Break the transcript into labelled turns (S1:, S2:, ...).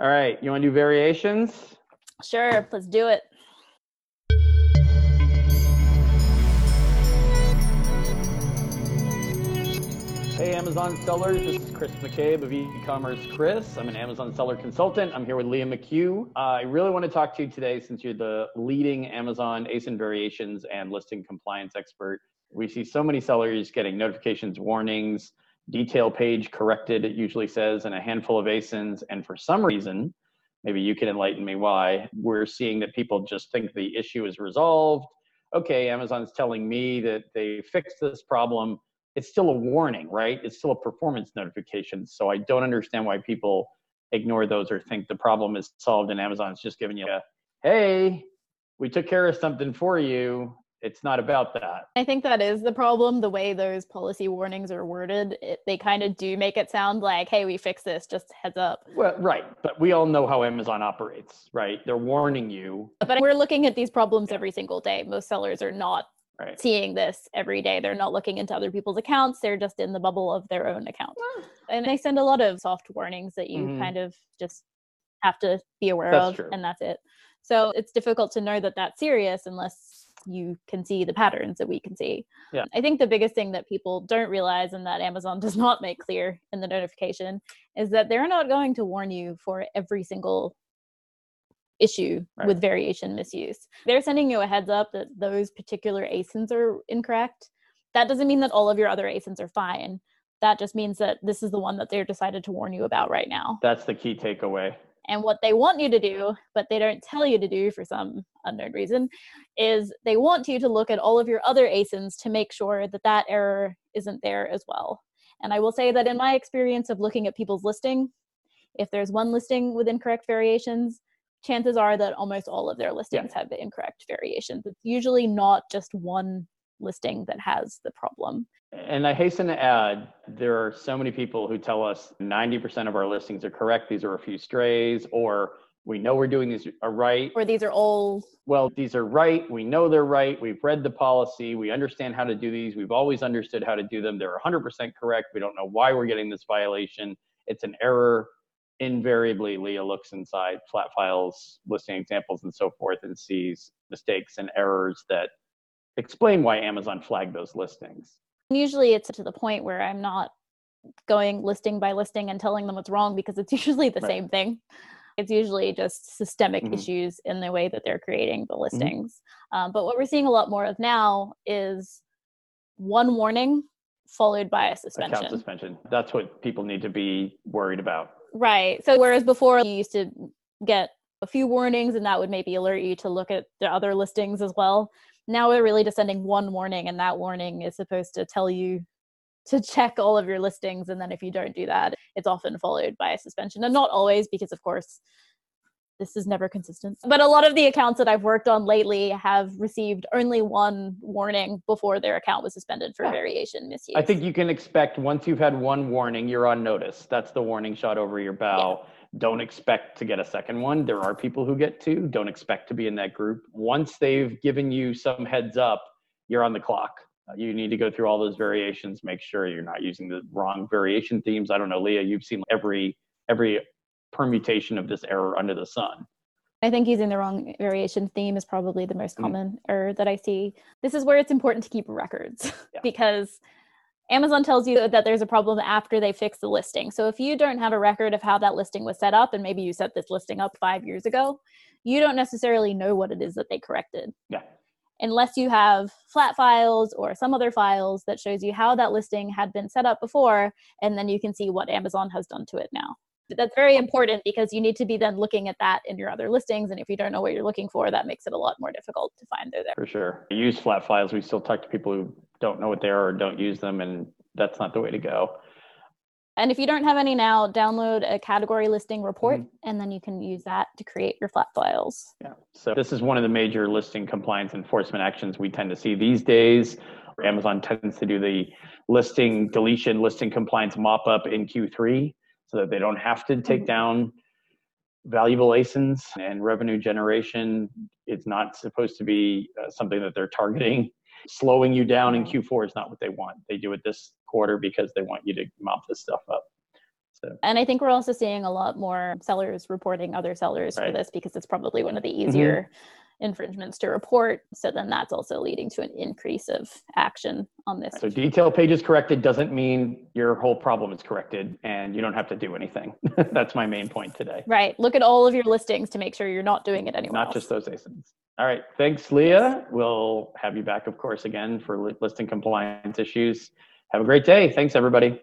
S1: All right, you want to do variations?
S2: Sure, let's do it.
S1: Hey, Amazon sellers. This is Chris McCabe of e-commerce Chris. I'm an Amazon seller consultant. I'm here with Leah McHugh. Uh, I really want to talk to you today since you're the leading Amazon ASIN variations and listing compliance expert. We see so many sellers getting notifications, warnings, detail page corrected, it usually says, and a handful of ASINs. And for some reason, maybe you can enlighten me why, we're seeing that people just think the issue is resolved. Okay, Amazon's telling me that they fixed this problem it's still a warning, right? It's still a performance notification. So I don't understand why people ignore those or think the problem is solved and Amazon's just giving you a, hey, we took care of something for you. It's not about that.
S2: I think that is the problem. The way those policy warnings are worded, it, they kind of do make it sound like, hey, we fixed this, just heads up.
S1: Well, right. But we all know how Amazon operates, right? They're warning you.
S2: But we're looking at these problems every single day. Most sellers are not right. seeing this every day. They're not looking into other people's accounts. They're just in the bubble of their own account. And they send a lot of soft warnings that you mm-hmm. kind of just have to be aware that's of, true. and that's it. So it's difficult to know that that's serious unless you can see the patterns that we can see. Yeah. I think the biggest thing that people don't realize and that Amazon does not make clear in the notification is that they're not going to warn you for every single issue right. with variation misuse. They're sending you a heads up that those particular ASINs are incorrect. That doesn't mean that all of your other ASINs are fine. That just means that this is the one that they're decided to warn you about right now.
S1: That's the key takeaway.
S2: And what they want you to do, but they don't tell you to do for some unknown reason, is they want you to look at all of your other ASINs to make sure that that error isn't there as well. And I will say that in my experience of looking at people's listing, if there's one listing with incorrect variations, chances are that almost all of their listings yeah. have the incorrect variations. It's usually not just one listing that has the problem.
S1: And I hasten to add, there are so many people who tell us 90% of our listings are correct. These are a few strays, or we know we're doing these are right.
S2: Or these are old.
S1: Well, these are right. We know they're right. We've read the policy. We understand how to do these. We've always understood how to do them. They're 100% correct. We don't know why we're getting this violation. It's an error invariably Leah looks inside flat files, listing examples, and so forth, and sees mistakes and errors that explain why Amazon flagged those listings.
S2: Usually it's to the point where I'm not going listing by listing and telling them what's wrong because it's usually the right. same thing. It's usually just systemic mm-hmm. issues in the way that they're creating the mm-hmm. listings. Mm-hmm. Um, but what we're seeing a lot more of now is one warning followed by a suspension.
S1: Account suspension. That's what people need to be worried about.
S2: Right. So whereas before you used to get a few warnings and that would maybe alert you to look at the other listings as well. Now we're really just sending one warning and that warning is supposed to tell you to check all of your listings and then if you don't do that, it's often followed by a suspension. And not always because of course this is never consistent. But a lot of the accounts that I've worked on lately have received only one warning before their account was suspended for variation misuse.
S1: I think you can expect once you've had one warning, you're on notice. That's the warning shot over your bow. Yeah. Don't expect to get a second one. There are people who get two. Don't expect to be in that group. Once they've given you some heads up, you're on the clock. Uh, you need to go through all those variations, make sure you're not using the wrong variation themes. I don't know, Leah, you've seen every every permutation of this error under the sun.
S2: I think using the wrong variation theme is probably the most mm. common mm. error that I see. This is where it's important to keep records yeah. because Amazon tells you that there's a problem after they fix the listing. So if you don't have a record of how that listing was set up, and maybe you set this listing up five years ago, you don't necessarily know what it is that they corrected.
S1: Yeah.
S2: Unless you have flat files or some other files that shows you how that listing had been set up before, and then you can see what Amazon has done to it now that's very important because you need to be then looking at that in your other listings and if you don't know what you're looking for that makes it a lot more difficult to find those there.
S1: For sure. Use flat files. We still talk to people who don't know what they are or don't use them and that's not the way to go.
S2: And if you don't have any now download a category listing report mm-hmm. and then you can use that to create your flat files.
S1: Yeah. So this is one of the major listing compliance enforcement actions we tend to see these days. Amazon tends to do the listing deletion listing compliance mop up in q3 so that they don't have to take mm-hmm. down valuable ASINs and revenue generation. It's not supposed to be uh, something that they're targeting. Slowing you down in Q4 is not what they want. They do it this quarter because they want you to mop this stuff up. So.
S2: And I think we're also seeing a lot more sellers reporting other sellers right. for this because it's probably one of the mm-hmm. easier. Mm-hmm infringements to report. So then that's also leading to an increase of action on this.
S1: So detail pages corrected doesn't mean your whole problem is corrected and you don't have to do anything. that's my main point today.
S2: Right. Look at all of your listings to make sure you're not doing it anymore.
S1: Not else. just those ASINs. All right. Thanks, Leah. We'll have you back, of course, again for listing compliance issues. Have a great day. Thanks, everybody.